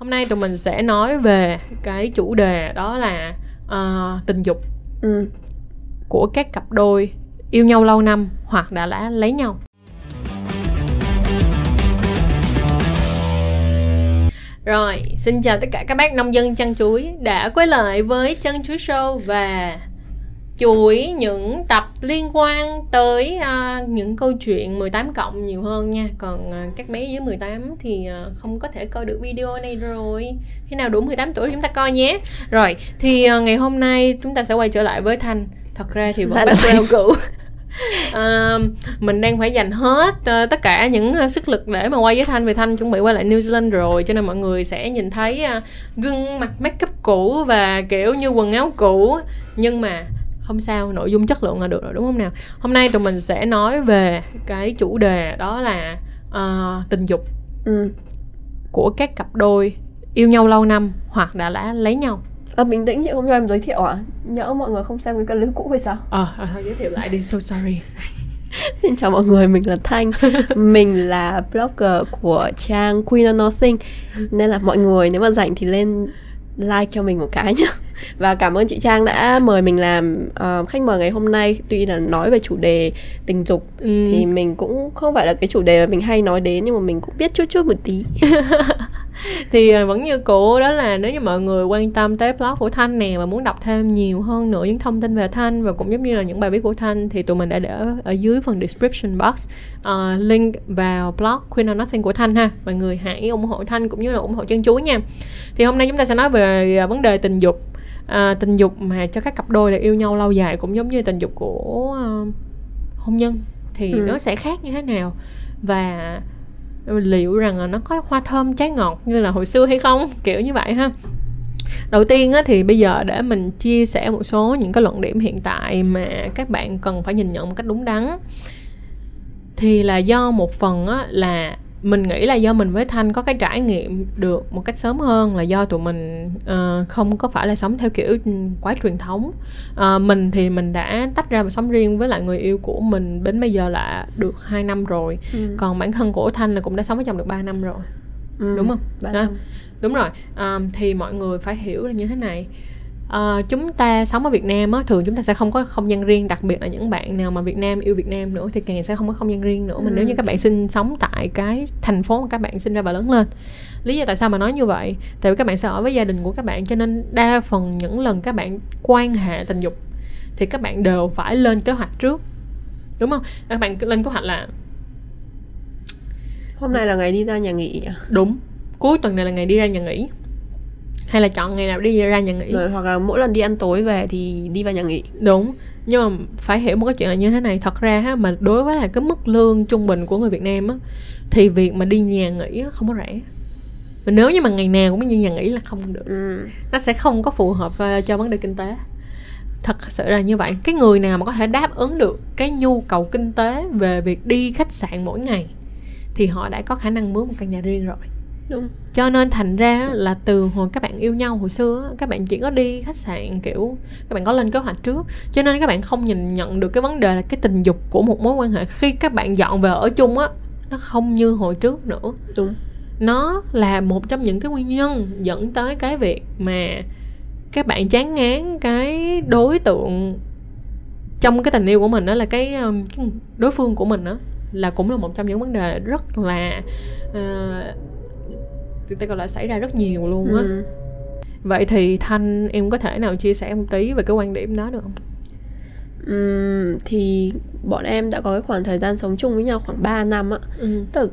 Hôm nay tụi mình sẽ nói về cái chủ đề đó là uh, tình dục ừ. của các cặp đôi yêu nhau lâu năm hoặc đã đã lấy nhau. Rồi, xin chào tất cả các bác nông dân chăn chuối đã quay lại với chân chuối show và chuỗi những tập liên quan tới uh, những câu chuyện 18 cộng nhiều hơn nha. Còn uh, các bé dưới 18 thì uh, không có thể coi được video này rồi. Khi nào đủ 18 tuổi chúng ta coi nhé. Rồi thì uh, ngày hôm nay chúng ta sẽ quay trở lại với Thanh. Thật ra thì vẫn background cũ. à, mình đang phải dành hết uh, tất cả những uh, sức lực để mà quay với thanh. Vì thanh chuẩn bị quay lại New Zealand rồi cho nên mọi người sẽ nhìn thấy uh, gương mặt make up cũ và kiểu như quần áo cũ. Nhưng mà không sao nội dung chất lượng là được rồi đúng không nào hôm nay tụi mình sẽ nói về cái chủ đề đó là uh, tình dục ừ. của các cặp đôi yêu nhau lâu năm hoặc đã đã lấy nhau À, bình tĩnh chị không cho em giới thiệu à? Nhỡ mọi người không xem cái clip cũ hay sao? Ờ, à, à, giới thiệu lại đi, so sorry Xin chào mọi người, mình là Thanh Mình là blogger của trang Queen of Nothing Nên là mọi người nếu mà rảnh thì lên like cho mình một cái nhé và cảm ơn chị Trang đã mời mình làm uh, khách mời ngày hôm nay. Tuy là nói về chủ đề tình dục ừ. thì mình cũng không phải là cái chủ đề mà mình hay nói đến nhưng mà mình cũng biết chút chút một tí. Thì ờ, vẫn như cũ đó là nếu như mọi người quan tâm tới blog của Thanh nè và muốn đọc thêm nhiều hơn nữa những thông tin về Thanh và cũng giống như là những bài viết của Thanh thì tụi mình đã để ở dưới phần description box uh, link vào blog Queen of Nothing của Thanh ha. Mọi người hãy ủng hộ Thanh cũng như là ủng hộ chân chuối nha. Thì hôm nay chúng ta sẽ nói về vấn đề tình dục à, tình dục mà cho các cặp đôi là yêu nhau lâu dài cũng giống như tình dục của uh, hôn nhân thì ừ. nó sẽ khác như thế nào? Và liệu rằng là nó có hoa thơm trái ngọt như là hồi xưa hay không? Kiểu như vậy ha. Đầu tiên á, thì bây giờ để mình chia sẻ một số những cái luận điểm hiện tại mà các bạn cần phải nhìn nhận một cách đúng đắn. Thì là do một phần á, là mình nghĩ là do mình với thanh có cái trải nghiệm được một cách sớm hơn là do tụi mình uh, không có phải là sống theo kiểu quá truyền thống uh, mình thì mình đã tách ra và sống riêng với lại người yêu của mình đến bây giờ là được 2 năm rồi ừ. còn bản thân của thanh là cũng đã sống với chồng được 3 năm rồi ừ. đúng không đó. đúng rồi um, thì mọi người phải hiểu là như thế này uh, chúng ta sống ở Việt Nam á thường chúng ta sẽ không có không gian riêng đặc biệt là những bạn nào mà Việt Nam yêu Việt Nam nữa thì càng sẽ không có không gian riêng nữa. Ừ. mình nếu như các bạn sinh sống tại cái thành phố mà các bạn sinh ra và lớn lên. Lý do tại sao mà nói như vậy? Tại vì các bạn sẽ ở với gia đình của các bạn cho nên đa phần những lần các bạn quan hệ tình dục thì các bạn đều phải lên kế hoạch trước. Đúng không? Các bạn lên kế hoạch là hôm nay là ngày đi ra nhà nghỉ à? đúng. Cuối tuần này là ngày đi ra nhà nghỉ hay là chọn ngày nào đi ra nhà nghỉ? Rồi hoặc là mỗi lần đi ăn tối về thì đi vào nhà nghỉ. Đúng. Nhưng mà phải hiểu một cái chuyện là như thế này. Thật ra ha mà đối với là cái mức lương trung bình của người Việt Nam á thì việc mà đi nhà nghỉ không có rẻ. Mà nếu như mà ngày nào cũng đi nhà nghỉ là không được. Ừ. nó sẽ không có phù hợp ờ, cho vấn đề kinh tế. Thật sự là như vậy. Cái người nào mà có thể đáp ứng được cái nhu cầu kinh tế về việc đi khách sạn mỗi ngày thì họ đã có khả năng mướn một căn nhà riêng rồi Đúng. cho nên thành ra là từ hồi các bạn yêu nhau hồi xưa các bạn chỉ có đi khách sạn kiểu các bạn có lên kế hoạch trước. Cho nên các bạn không nhìn nhận được cái vấn đề là cái tình dục của một mối quan hệ khi các bạn dọn về ở chung á nó không như hồi trước nữa. Đúng. Nó là một trong những cái nguyên nhân dẫn tới cái việc mà các bạn chán ngán cái đối tượng trong cái tình yêu của mình đó là cái, cái đối phương của mình đó là cũng là một trong những vấn đề rất là uh, ta gọi là xảy ra rất nhiều luôn á. Ừ. vậy thì thanh em có thể nào chia sẻ một tí về cái quan điểm đó được không? Uhm, thì bọn em đã có cái khoảng thời gian sống chung với nhau khoảng 3 năm á. Ừ. tức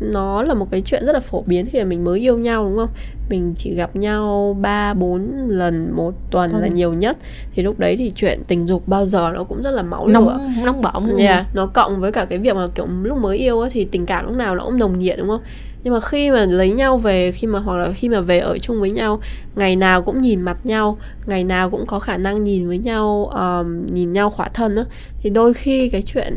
nó là một cái chuyện rất là phổ biến khi mà mình mới yêu nhau đúng không? Mình chỉ gặp nhau ba bốn lần một tuần ừ. là nhiều nhất. Thì lúc đấy thì chuyện tình dục bao giờ nó cũng rất là máu nóng, lửa. nóng bỏng yeah, nó cộng với cả cái việc mà kiểu lúc mới yêu á thì tình cảm lúc nào nó cũng nồng nhiệt đúng không nhưng mà khi mà lấy nhau về khi mà hoặc là khi mà về ở chung với nhau ngày nào cũng nhìn mặt nhau ngày nào cũng có khả năng nhìn với nhau um, nhìn nhau khỏa thân á thì đôi khi cái chuyện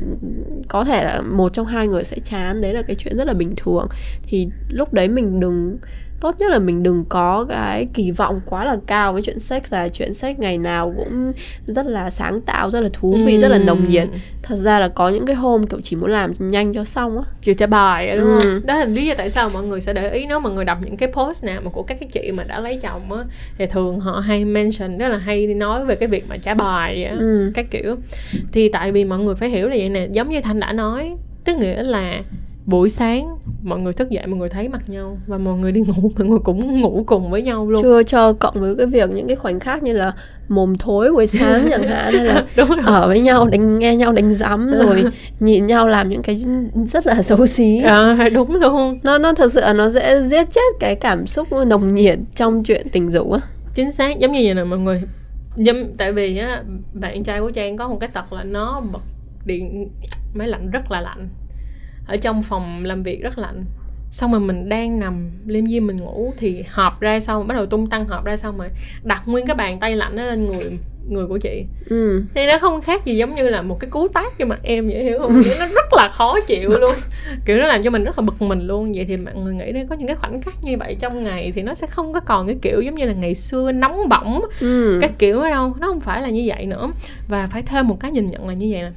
có thể là một trong hai người sẽ chán đấy là cái chuyện rất là bình thường. Thì lúc đấy mình đừng tốt nhất là mình đừng có cái kỳ vọng quá là cao với chuyện sex là chuyện sex ngày nào cũng rất là sáng tạo rất là thú vị ừ. rất là nồng nhiệt thật ra là có những cái hôm kiểu chỉ muốn làm nhanh cho xong á kiểu trả bài đúng ừ. không đó là lý do tại sao mọi người sẽ để ý nếu mà người đọc những cái post nào mà của các cái chị mà đã lấy chồng á thì thường họ hay mention rất là hay nói về cái việc mà trả bài á ừ. các kiểu thì tại vì mọi người phải hiểu là vậy nè giống như thanh đã nói tức nghĩa là buổi sáng mọi người thức dậy mọi người thấy mặt nhau và mọi người đi ngủ mọi người cũng ngủ cùng với nhau luôn. Chưa cho cộng với cái việc những cái khoảnh khắc như là mồm thối buổi sáng chẳng hạn hay là đúng rồi. ở với nhau đánh nghe nhau đánh rắm rồi. nhìn nhau làm những cái rất là xấu xí. À, đúng luôn. Nó nó thật sự là nó sẽ giết chết cái cảm xúc nồng nhiệt trong chuyện tình dục á. Chính xác giống như vậy nè mọi người. Giống tại vì á bạn trai của trang có một cái tật là nó bật điện máy lạnh rất là lạnh ở trong phòng làm việc rất lạnh. Xong rồi mình đang nằm liêm diêm mình ngủ thì họp ra xong bắt đầu tung tăng họp ra xong rồi đặt nguyên cái bàn tay lạnh đó lên người người của chị. Ừ. thì nó không khác gì giống như là một cái cú tát cho mặt em vậy hiểu không? Nó rất là khó chịu luôn. Kiểu nó làm cho mình rất là bực mình luôn. Vậy thì mọi người nghĩ đây có những cái khoảnh khắc như vậy trong ngày thì nó sẽ không có còn cái kiểu giống như là ngày xưa nóng bỏng ừ. các kiểu ở đâu. Nó không phải là như vậy nữa. Và phải thêm một cái nhìn nhận là như vậy nè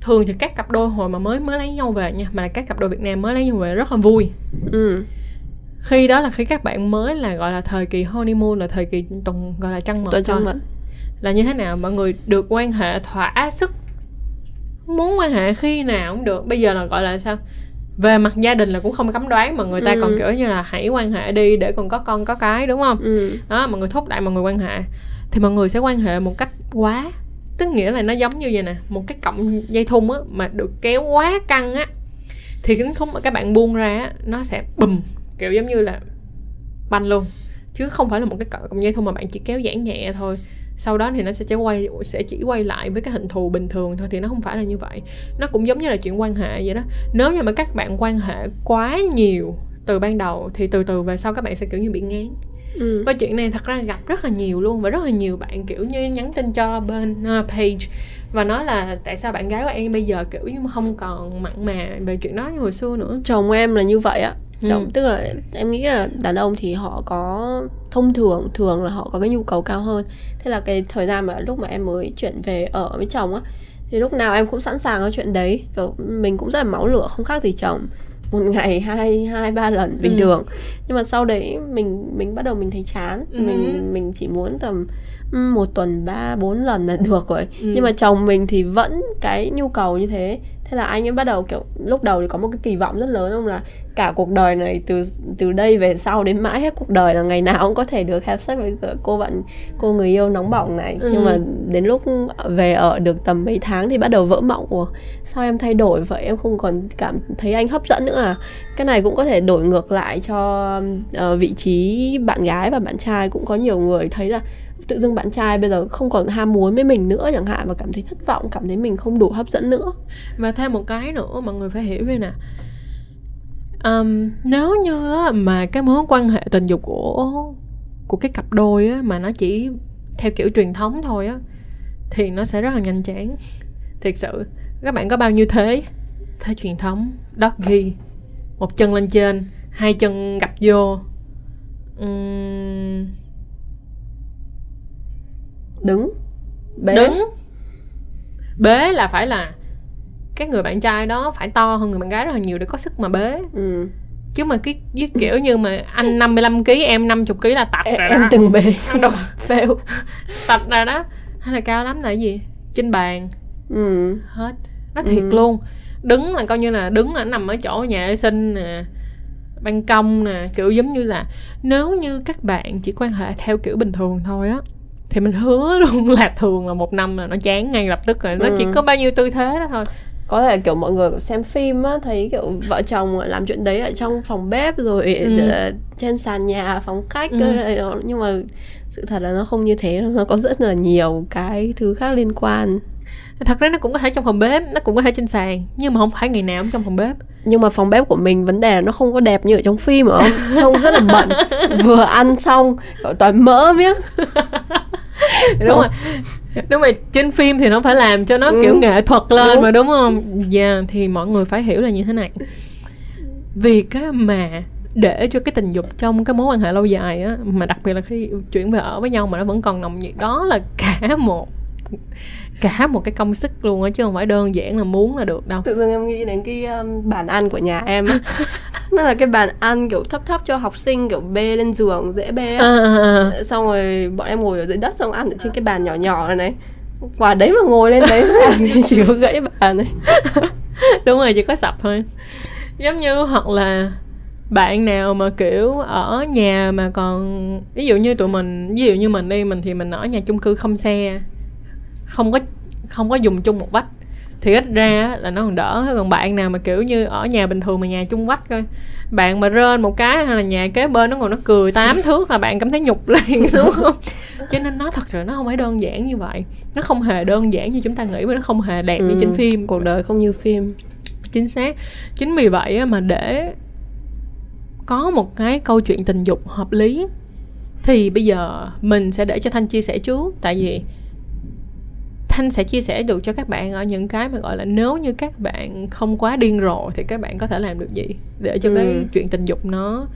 thường thì các cặp đôi hồi mà mới mới lấy nhau về nha mà là các cặp đôi Việt Nam mới lấy nhau về rất là vui. Ừ. khi đó là khi các bạn mới là gọi là thời kỳ honeymoon là thời kỳ tuần gọi là trăng mật trăng mật là như thế nào? Mọi người được quan hệ thỏa sức. Muốn quan hệ khi nào cũng được. Bây giờ là gọi là sao? Về mặt gia đình là cũng không cấm đoán mà người ta ừ. còn kiểu như là hãy quan hệ đi để còn có con có cái đúng không? Ừ. đó mọi người thúc đẩy mọi người quan hệ. Thì mọi người sẽ quan hệ một cách quá tức nghĩa là nó giống như vậy nè, một cái cọng dây thun á, mà được kéo quá căng á, thì cái khúc mà các bạn buông ra á, nó sẽ bùm, kiểu giống như là banh luôn. Chứ không phải là một cái cọng dây thun mà bạn chỉ kéo giãn nhẹ thôi. Sau đó thì nó sẽ chỉ quay, sẽ chỉ quay lại với cái hình thù bình thường thôi, thì nó không phải là như vậy. Nó cũng giống như là chuyện quan hệ vậy đó. Nếu như mà các bạn quan hệ quá nhiều từ ban đầu, thì từ từ về sau các bạn sẽ kiểu như bị ngán ừ. và chuyện này thật ra gặp rất là nhiều luôn và rất là nhiều bạn kiểu như nhắn tin cho bên uh, page và nói là tại sao bạn gái của em bây giờ kiểu như không còn mặn mà? Về chuyện đó như hồi xưa nữa. Chồng em là như vậy á. Chồng ừ. tức là em nghĩ là đàn ông thì họ có thông thường thường là họ có cái nhu cầu cao hơn. Thế là cái thời gian mà lúc mà em mới chuyển về ở với chồng á thì lúc nào em cũng sẵn sàng cái chuyện đấy. Kiểu mình cũng rất là máu lửa không khác gì chồng một ngày hai hai ba lần bình ừ. thường nhưng mà sau đấy mình mình bắt đầu mình thấy chán ừ. mình mình chỉ muốn tầm một tuần ba bốn lần là được rồi ừ. nhưng mà chồng mình thì vẫn cái nhu cầu như thế thế là anh ấy bắt đầu kiểu lúc đầu thì có một cái kỳ vọng rất lớn không là cả cuộc đời này từ từ đây về sau đến mãi hết cuộc đời là ngày nào cũng có thể được have sex với cô bạn cô người yêu nóng bỏng này. Ừ. nhưng mà đến lúc về ở được tầm mấy tháng thì bắt đầu vỡ mộng. Ủa sao em thay đổi vậy? Em không còn cảm thấy anh hấp dẫn nữa à? Cái này cũng có thể đổi ngược lại cho uh, vị trí bạn gái và bạn trai. Cũng có nhiều người thấy là tự dưng bạn trai bây giờ không còn ham muốn với mình nữa chẳng hạn và cảm thấy thất vọng cảm thấy mình không đủ hấp dẫn nữa. Và thêm một cái nữa mọi người phải hiểu đây nè. Um, nếu như mà cái mối quan hệ tình dục của của cái cặp đôi á, mà nó chỉ theo kiểu truyền thống thôi á thì nó sẽ rất là nhanh chán. Thiệt sự các bạn có bao nhiêu thế? Thế truyền thống doggy một chân lên trên hai chân gặp vô. Uhm, đứng. Bế. Đứng. Bế là phải là cái người bạn trai đó phải to hơn người bạn gái rất là nhiều để có sức mà bế. Ừ. chứ mà cái với kiểu như mà anh 55 kg em 50 kg là tạch em, rồi em đó. từng bế. Đâu? Fail. Tạch rồi đó. Hay là cao lắm là cái gì? Trên bàn. Ừ. hết. Nó thiệt ừ. luôn. Đứng là coi như là đứng là nằm ở chỗ nhà vệ sinh nè ban công nè kiểu giống như là nếu như các bạn chỉ quan hệ theo kiểu bình thường thôi á thì mình hứa luôn là thường là một năm là nó chán ngay lập tức rồi. Nó ừ. chỉ có bao nhiêu tư thế đó thôi. Có thể kiểu mọi người xem phim á thấy kiểu vợ chồng làm chuyện đấy ở trong phòng bếp rồi ừ. trên sàn nhà phòng khách ừ. nhưng mà sự thật là nó không như thế nó có rất là nhiều cái thứ khác liên quan. Thật ra nó cũng có thể trong phòng bếp nó cũng có thể trên sàn nhưng mà không phải ngày nào cũng trong phòng bếp. Nhưng mà phòng bếp của mình vấn đề là nó không có đẹp như ở trong phim ở trông rất là bẩn vừa ăn xong toàn mỡ miếng đúng rồi đúng rồi trên phim thì nó phải làm cho nó ừ. kiểu nghệ thuật lên đúng. mà đúng không dạ yeah, thì mọi người phải hiểu là như thế này việc á mà để cho cái tình dục trong cái mối quan hệ lâu dài á mà đặc biệt là khi chuyển về ở với nhau mà nó vẫn còn nồng nhiệt đó là cả một cả một cái công sức luôn á chứ không phải đơn giản là muốn là được đâu. Tự dưng em nghĩ đến cái um, bàn ăn của nhà em nó là cái bàn ăn kiểu thấp thấp cho học sinh kiểu bê lên giường dễ bê à, à, à. xong rồi bọn em ngồi ở dưới đất xong ăn ở trên cái bàn nhỏ nhỏ này này. Quả đấy mà ngồi lên đấy thì chỉ có gãy bàn này đúng rồi chỉ có sập thôi. Giống như hoặc là bạn nào mà kiểu ở nhà mà còn ví dụ như tụi mình ví dụ như mình đi mình thì mình ở nhà chung cư không xe không có không có dùng chung một vách. Thì ít ra là nó còn đỡ. Còn bạn nào mà kiểu như ở nhà bình thường mà nhà chung vách coi bạn mà rên một cái hay là nhà kế bên nó còn nó cười tám thước là bạn cảm thấy nhục liền đúng không? Cho nên nó thật sự nó không phải đơn giản như vậy. Nó không hề đơn giản như chúng ta nghĩ và nó không hề đẹp ừ. như trên phim. cuộc đời không như phim. Chính xác. Chính vì vậy mà để có một cái câu chuyện tình dục hợp lý thì bây giờ mình sẽ để cho thanh chia sẻ trước. Tại vì thanh sẽ chia sẻ được cho các bạn ở những cái mà gọi là nếu như các bạn không quá điên rồ thì các bạn có thể làm được gì để cho ừ. cái chuyện tình dục nó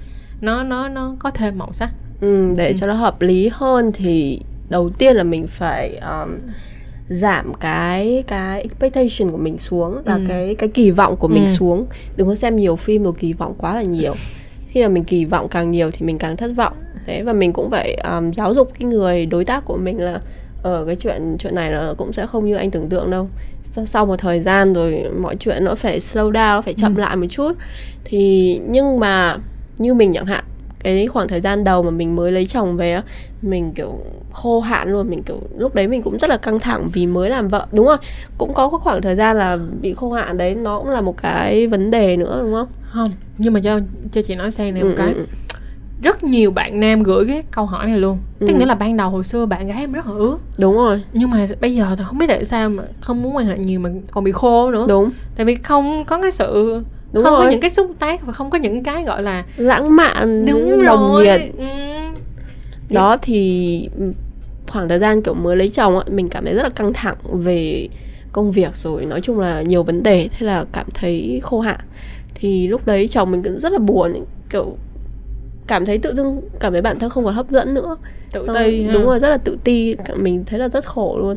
nó nó nó có thêm màu sắc ừ, để ừ. cho nó hợp lý hơn thì đầu tiên là mình phải um, giảm cái cái expectation của mình xuống là ừ. cái cái kỳ vọng của mình ừ. xuống đừng có xem nhiều phim rồi kỳ vọng quá là nhiều khi mà mình kỳ vọng càng nhiều thì mình càng thất vọng thế và mình cũng phải um, giáo dục cái người đối tác của mình là ờ, cái chuyện chuyện này nó cũng sẽ không như anh tưởng tượng đâu. Sau một thời gian rồi mọi chuyện nó phải slow down nó phải chậm ừ. lại một chút. Thì nhưng mà như mình chẳng hạn cái khoảng thời gian đầu mà mình mới lấy chồng về á mình kiểu khô hạn luôn mình kiểu lúc đấy mình cũng rất là căng thẳng vì mới làm vợ đúng rồi cũng có khoảng thời gian là bị khô hạn đấy nó cũng là một cái vấn đề nữa đúng không? Không nhưng mà cho cho chị nói sang này một ừ, cái. ừ. Rất nhiều bạn nam gửi cái câu hỏi này luôn. Ừ. tức nghĩa là ban đầu hồi xưa bạn gái em rất là ướt đúng rồi. Nhưng mà bây giờ thì không biết tại sao mà không muốn quan hệ nhiều mà còn bị khô nữa. Đúng. Tại vì không có cái sự đúng không rồi. có những cái xúc tác và không có những cái gọi là lãng mạn đúng rồi. nhiệt. Ừ. đó thì khoảng thời gian kiểu mới lấy chồng ấy, mình cảm thấy rất là căng thẳng về công việc rồi nói chung là nhiều vấn đề thế là cảm thấy khô hạn. Thì lúc đấy chồng mình cũng rất là buồn kiểu cảm thấy tự dưng cảm thấy bản thân không còn hấp dẫn nữa. Tự Xong, ti đúng rồi rất là tự ti mình thấy là rất khổ luôn.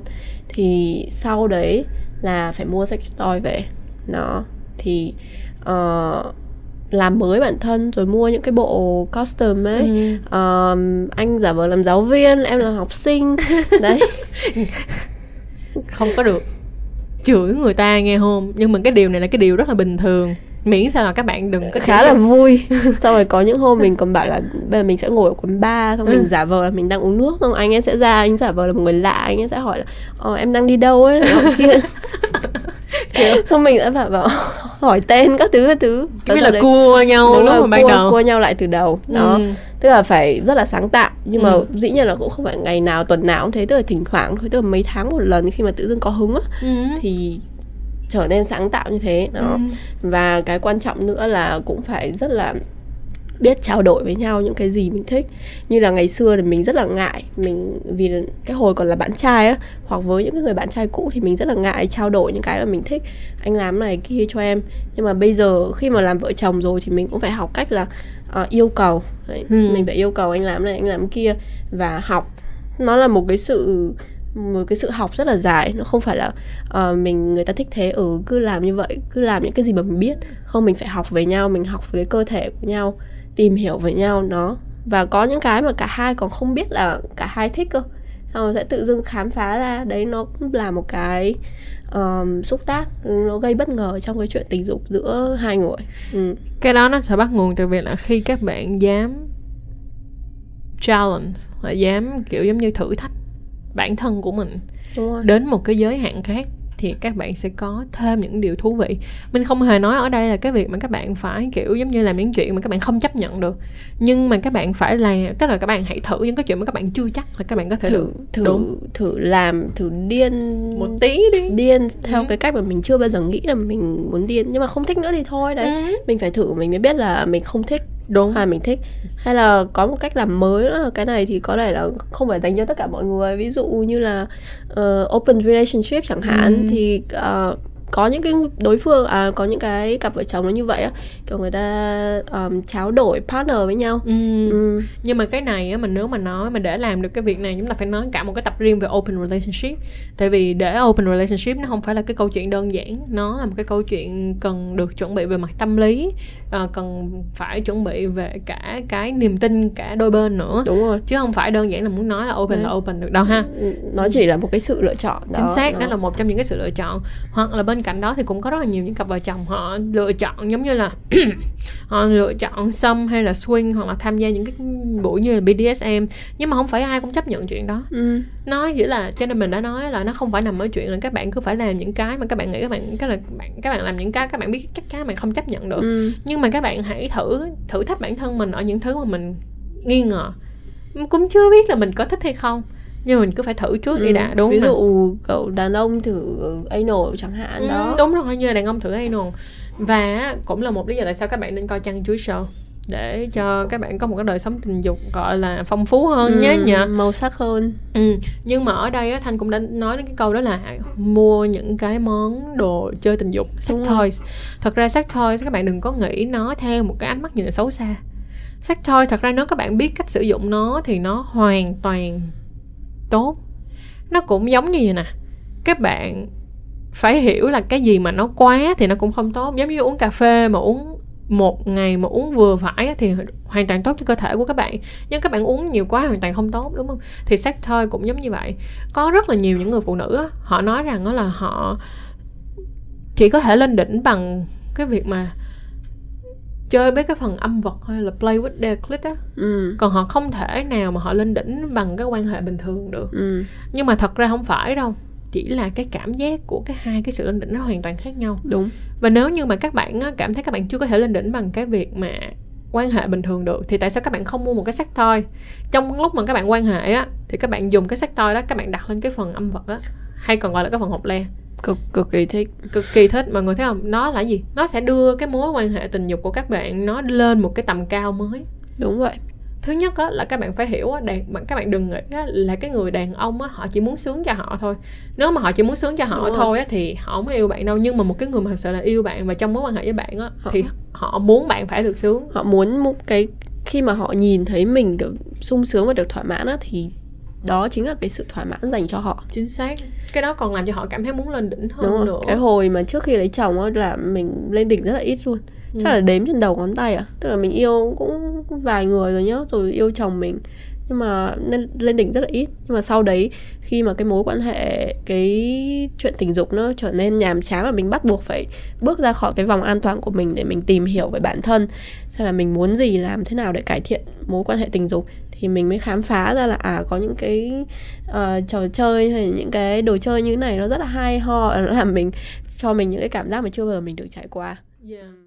Thì sau đấy là phải mua sex toy về. Nó thì uh, làm mới bản thân rồi mua những cái bộ costume ấy. Ừ. uh, anh giả vờ làm giáo viên em làm học sinh. Đấy. Không có được chửi người ta nghe không? Nhưng mà cái điều này là cái điều rất là bình thường miễn sao là các bạn đừng có khá là vui xong rồi có những hôm mình còn bảo là bây giờ mình sẽ ngồi ở quán bar xong ừ. mình giả vờ là mình đang uống nước xong anh ấy sẽ ra anh giả vờ là một người lạ anh ấy sẽ hỏi là ờ, em đang đi đâu ấy kia kiểu không mình đã bảo, bảo hỏi tên các thứ các thứ cái là đấy, cua nhau lúc mà ban đầu cua nhau lại từ đầu đó ừ. tức là phải rất là sáng tạo nhưng ừ. mà dĩ nhiên là cũng không phải ngày nào tuần nào cũng thế tức là thỉnh thoảng thôi tức là mấy tháng một lần khi mà tự dưng có hứng á ừ. thì trở nên sáng tạo như thế. Đó. Ừ. và cái quan trọng nữa là cũng phải rất là biết trao đổi với nhau những cái gì mình thích. Như là ngày xưa thì mình rất là ngại mình vì cái hồi còn là bạn trai á hoặc với những cái người bạn trai cũ thì mình rất là ngại trao đổi những cái mà mình thích. Anh làm này kia cho em. Nhưng mà bây giờ khi mà làm vợ chồng rồi thì mình cũng phải học cách là uh, yêu cầu. Đấy, ừ. mình phải yêu cầu anh làm này anh làm kia và học. Nó là một cái sự một cái sự học rất là dài nó không phải là uh, mình người ta thích thế ở ừ, cứ làm như vậy cứ làm những cái gì mà mình biết. Không mình phải học với nhau mình học với cái cơ thể của nhau tìm hiểu với nhau nó. Và có những cái mà cả hai còn không biết là cả hai thích cơ. Xong rồi sẽ tự dưng khám phá ra đấy nó cũng là một cái um, xúc tác nó gây bất ngờ trong cái chuyện tình dục giữa hai người. Ừ. cái đó nó sẽ bắt nguồn từ việc là khi các bạn dám challenge là dám kiểu giống như thử thách bản thân của mình đến một cái giới hạn khác thì các bạn sẽ có thêm những điều thú vị. Mình không hề nói ở đây là cái việc mà các bạn phải kiểu giống như làm những chuyện mà các bạn không chấp nhận được. Nhưng mà các bạn phải là tức là các bạn hãy thử những cái chuyện mà các bạn chưa chắc là các bạn có thể thử thử Đúng. thử làm thử điên một tí đi. Điên theo ừ. cái cách mà mình chưa bao giờ nghĩ là mình muốn điên. Nhưng mà không thích nữa thì thôi đấy. Ừ. mình phải thử mình mới biết là mình không thích đúng. Hay mình thích. Hay là có một cách làm mới nữa cái này thì có thể là không phải dành cho tất cả mọi người. Ví dụ như là uh, open relationship chẳng hạn ừ. thì uh, có những cái đối phương à có những cái cặp vợ chồng nó như vậy á kiểu người ta um, tráo đổi partner với nhau. Ừ. ừ. nhưng mà cái này á mình nếu mà nói mà để làm được cái việc này chúng ta phải nói cả một cái tập riêng về open relationship. Tại vì để open relationship nó không phải là cái câu chuyện đơn giản nó là một cái câu chuyện cần được chuẩn bị về mặt tâm lý uh, cần phải chuẩn bị về cả cái niềm tin cả đôi bên nữa. Đúng rồi. Chứ không phải đơn giản là muốn nói là open Đấy. là open được đâu ha. Nó chỉ là một cái sự lựa chọn chính đó, xác đó là một trong những cái sự lựa chọn. Hoặc là bên cạnh đó thì cũng có rất là nhiều những cặp vợ chồng họ lựa chọn giống như là họ lựa chọn xâm hay là swing hoặc là tham gia những cái buổi như là BDSM nhưng mà không phải ai cũng chấp nhận chuyện đó. Ừ. nó chỉ là cho nên mình đã nói là nó không phải nằm ở chuyện là các bạn cứ phải làm những cái mà các bạn nghĩ các bạn cái là bạn các bạn làm những cái các bạn biết chắc chắn các bạn không chấp nhận được. Ừ. nhưng mà các bạn hãy thử thử thách bản thân mình ở những thứ mà mình nghi ngờ. Cũng chưa biết là mình có thích hay không nhưng mà mình cứ phải thử trước đi đã đúng Ừ. ví dụ cậu đàn ông thử anal chẳng hạn Ừ, đó đúng rồi như là đàn ông thử anal và cũng là một lý do tại sao các bạn nên coi chăn chuối show để cho các bạn có một cái đời sống tình dục gọi là phong phú hơn Ừ, nhé nhỉ màu sắc hơn ừ. nhưng mà ở đây á, thanh cũng đã nói đến cái câu đó là mua những cái món đồ chơi tình dục sex Đúng rồi. toys thật ra sex toys các bạn đừng có nghĩ nó theo một cái ánh mắt nhìn là xấu xa sex toy thật ra nếu các bạn biết cách sử dụng nó thì nó hoàn toàn tốt. Nó cũng giống như vậy nè, các bạn phải hiểu là cái gì mà nó quá thì nó cũng không tốt. Giống như uống cà phê mà uống một ngày mà uống vừa phải thì hoàn toàn tốt cho cơ thể của các bạn. Nhưng các bạn uống nhiều quá hoàn toàn không tốt, đúng không? Thì sex toy cũng giống như vậy. Có rất là nhiều những người phụ nữ họ nói rằng đó là họ chỉ có thể lên đỉnh bằng cái việc mà chơi với cái phần âm vật hay là play with their clit á. Ừ. còn họ không thể nào mà họ lên đỉnh bằng cái quan hệ bình thường được. Ừ. nhưng mà thật ra không phải đâu. Chỉ là cái cảm giác của cái hai cái sự lên đỉnh nó hoàn toàn khác nhau. Đúng. Và nếu như mà các bạn cảm thấy các bạn chưa có thể lên đỉnh bằng cái việc mà quan hệ bình thường được thì tại sao các bạn không mua một cái sắc toy? Trong lúc mà các bạn quan hệ á thì các bạn dùng cái sắc toy đó các bạn đặt lên cái phần âm vật á hay còn gọi là cái phần hộp le cực cực kỳ thích cực kỳ thích. Mọi người thấy không? Nó là gì? Nó sẽ đưa cái mối quan hệ tình dục của các bạn nó lên một cái tầm cao mới. Đúng vậy. Thứ nhất á, là các bạn phải hiểu á, đàn, các bạn đừng nghĩ á, là cái người đàn ông á, họ chỉ muốn sướng cho họ thôi. Nếu mà họ chỉ muốn sướng cho họ Đúng thôi á, thì họ không yêu bạn đâu. Nhưng mà một cái người mà thật sự là yêu bạn và trong mối quan hệ với bạn á, Họ- thì họ muốn bạn phải được sướng. Họ muốn một cái khi mà họ nhìn thấy mình được sung sướng và được thỏa mãn á thì đó chính là cái sự thỏa mãn dành cho họ. Chính xác. Cái đó còn làm cho họ cảm thấy muốn lên đỉnh hơn đúng không nữa. Cái hồi mà trước khi lấy chồng là mình lên đỉnh rất là ít luôn. Ừ. chắc là đếm trên đầu ngón tay à. Tức là mình yêu cũng vài người rồi nhá rồi yêu chồng mình. Nhưng mà lên, lên đỉnh rất là ít. Nhưng mà sau đấy khi mà cái mối quan hệ cái chuyện tình dục nó trở nên nhàm chán và mình bắt buộc phải bước ra khỏi cái vòng an toàn của mình để mình tìm hiểu về bản thân xem là mình muốn gì làm thế nào để cải thiện mối quan hệ tình dục thì mình mới khám phá ra là à có những cái uh, trò chơi hay những cái đồ chơi như thế này nó rất là hay ho nó làm mình cho mình những cái cảm giác mà chưa bao giờ mình được trải qua Yeah.